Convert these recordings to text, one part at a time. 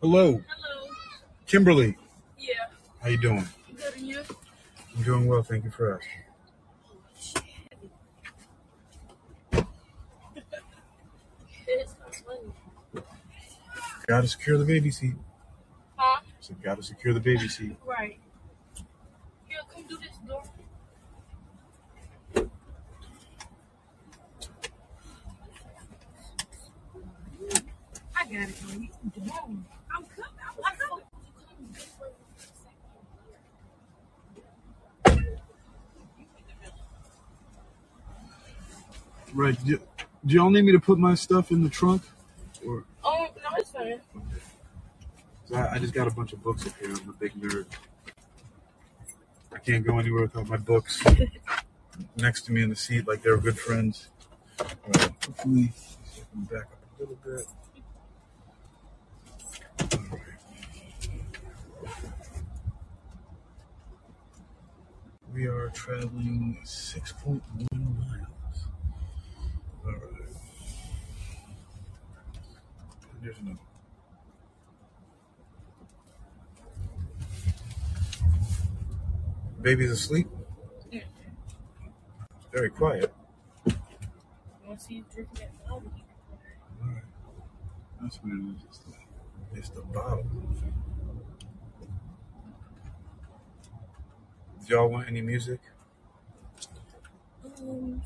Hello, Hello. Kimberly. Yeah. How you doing? Good and you? I'm doing well. Thank you for asking. It's not funny. Got to secure the baby seat. Huh? So got to secure the baby seat. Right. Here, come do this door. I got it, honey. I'm coming. I'm coming. Right. Do, do y'all need me to put my stuff in the trunk? Or Oh, no, it's fine. 'cause I, I just got a bunch of books up here. I'm a big nerd. I can't go anywhere without my books next to me in the seat, like they're good friends. All right. Hopefully, back up a little bit. We are traveling 6.1 miles. All right. There's another. Baby's asleep. Yeah. Very quiet. I want to see you drinking that. All right. That's what it is. It's the, bottle. Do y'all want any music? Um,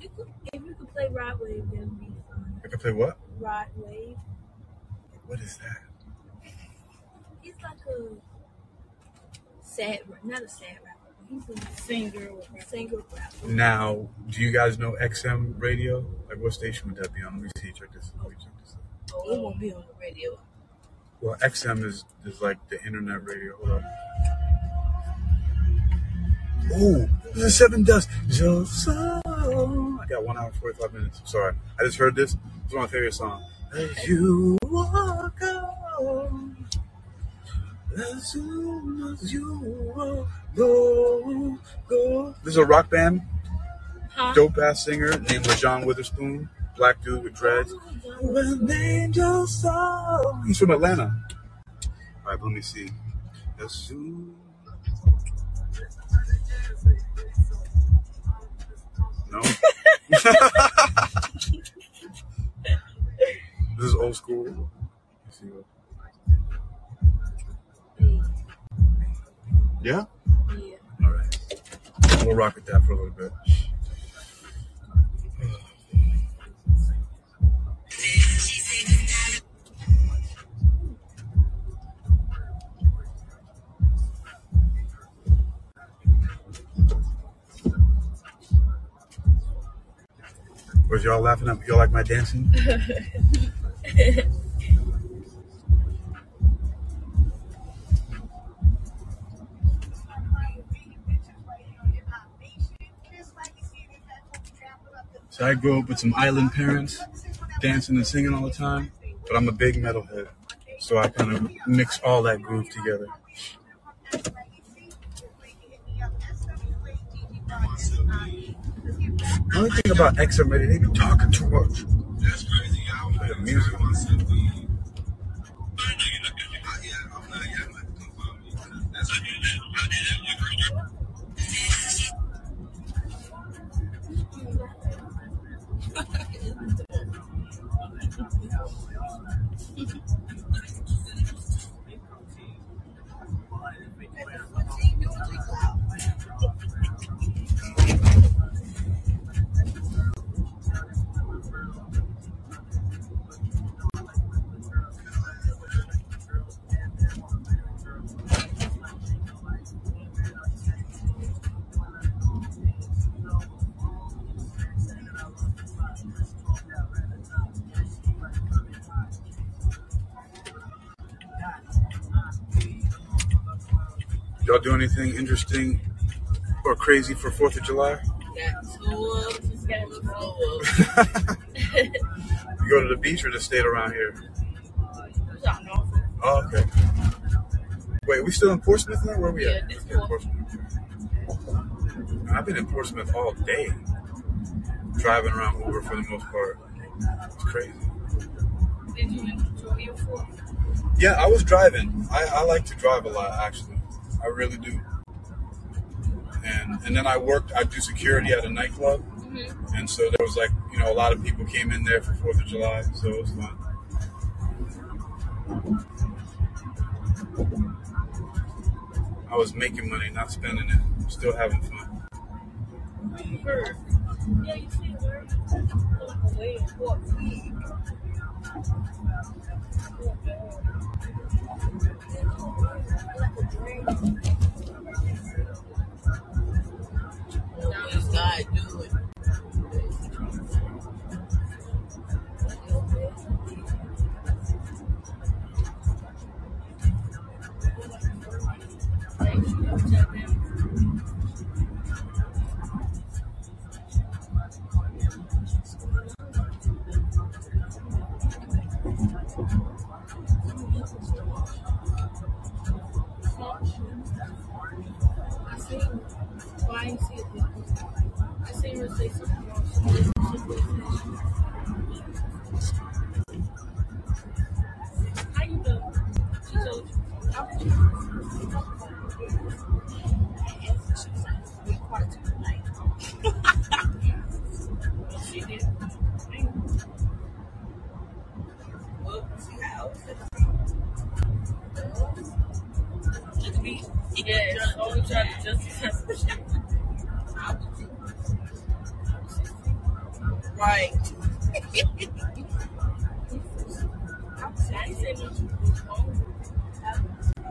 you could, if you could play Rod Wave, that would be fun. I can play what? Rod Wave. What is that? He's like a sad, not a sad rapper. He's a singer singer rapper. Now, do you guys know XM radio? Like, what station would that be on? Let me see. Check this. Let me check this out. Oh, it won't be on the radio. Well, XM is, is like the internet radio. Hold up. Oh, this is Sevendust. I got one hour, 45 minutes. I'm sorry. I just heard this. It's one of my favorite songs. As you walk on, as soon as you walk, go, go. This is a rock band. Huh? Dope ass singer named Lajon Witherspoon. Black dude with dreads. When angel song. He's from Atlanta. All right, let me see. As soon. No. this is old school. Let's see what- Yeah. Yeah. All right. We'll rock with that for a little bit. Was y'all laughing at y'all like my dancing? So I grew up with some island parents, dancing and singing all the time, but I'm a big metalhead. So I kind of mix all that groove together. The only thing about XM Radio, they be talking too much. That's crazy. I don't The music. Y'all do anything interesting or crazy for Fourth of July? Got school. Just got school. You go to the beach or just stayed around here? Oh, okay. Wait, we still in Portsmouth now? Where are we Yeah, at? Portsmouth. I've been in Portsmouth all day, driving around Uber for the most part. It's crazy. Did you enjoy So you're Yeah, I was driving. I, I like to drive a lot, actually. I really do. And and then I worked. I do security at a nightclub, mm-hmm. and so there was like you know a lot of people came in there for Fourth of July, so it was fun. I was making money, not spending it. Still having fun. Yeah, you see a bird. Away and walk. Like a Right. I ain't say nothing.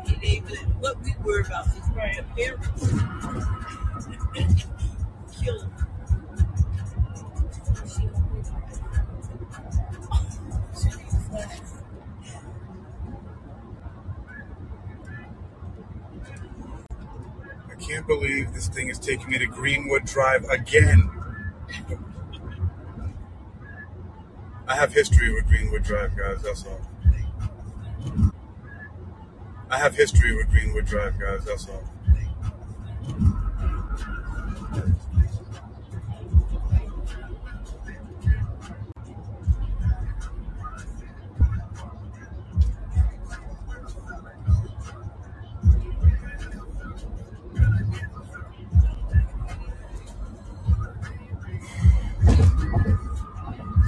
It ain't good. What we worry about is Right. parents. Kill them. I can't believe this thing is taking me to Greenwood Drive again. I have history with Greenwood Drive, guys. That's all. I have history with Greenwood Drive, guys. That's all.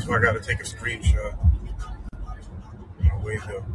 So I got to take a screenshot. Oh, wait, though.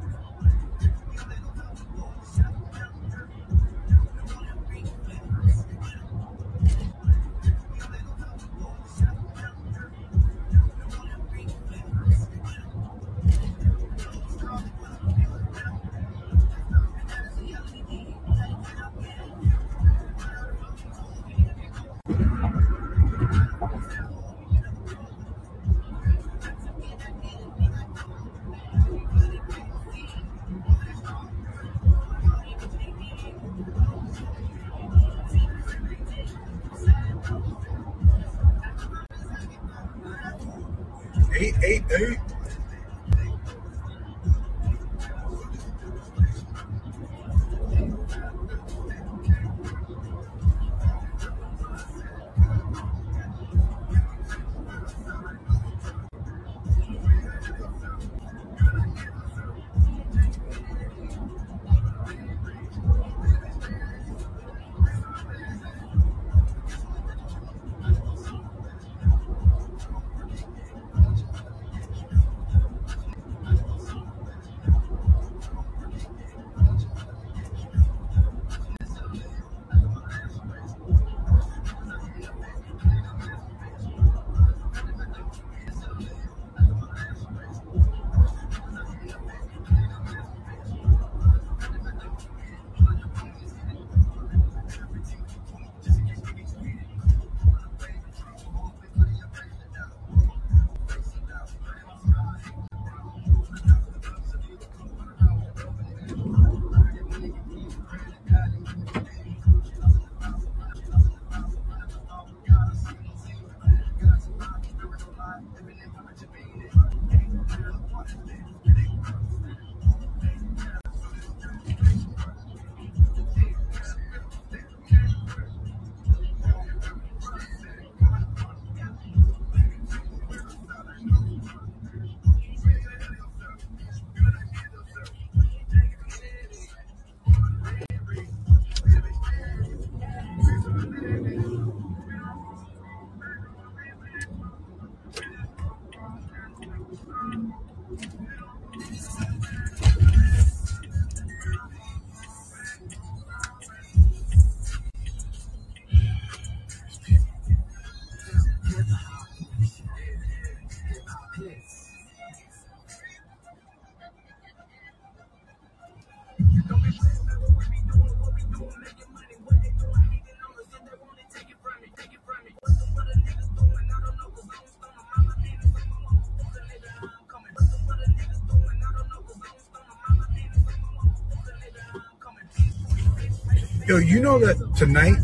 Yo, you know that tonight,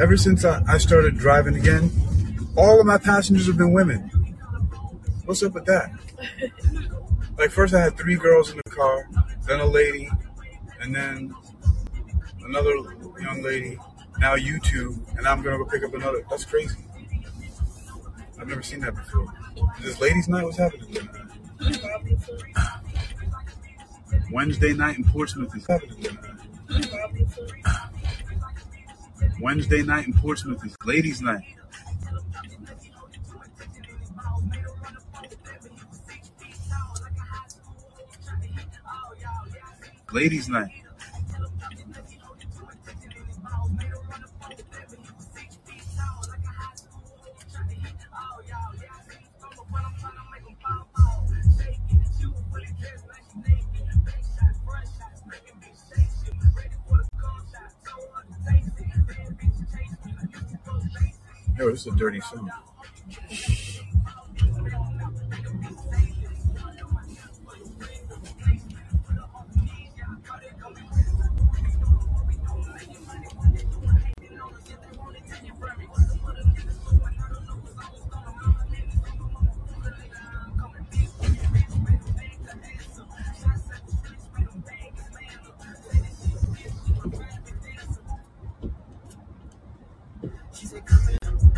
ever since I, I started driving again, all of my passengers have been women. What's up with that? Like first I had three girls in the car, then a lady, and then another young lady. Now you two, and I'm gonna go pick up another. That's crazy. I've never seen that before. Is this ladies' night? What's happening? Wednesday night in Portsmouth is happening. Wednesday night in Portsmouth is ladies' night. Ladies' night. Is a dirty song.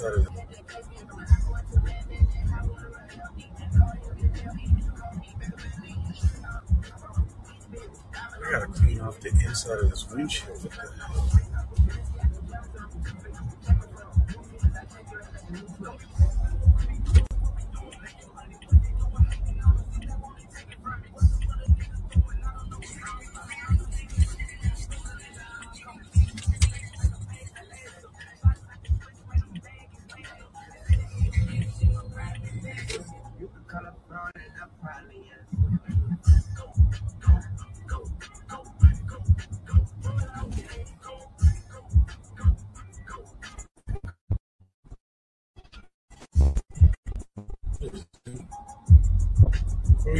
I gotta clean off the inside of this windshield. What the hell?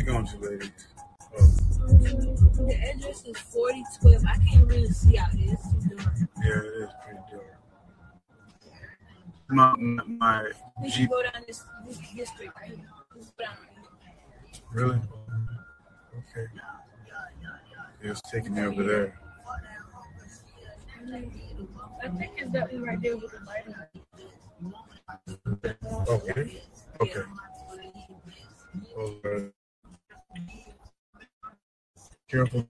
We going to, ladies? Oh, The address is 4012. I can't really see out here. It's too dark. yeah, it is pretty dark. My, my, my We Jeep, go down this, this district right here. Let's go down right really? Okay. It was taking me over there. I think it's that one right there with the light on. Okay. Okay. Over. Uh, Careful.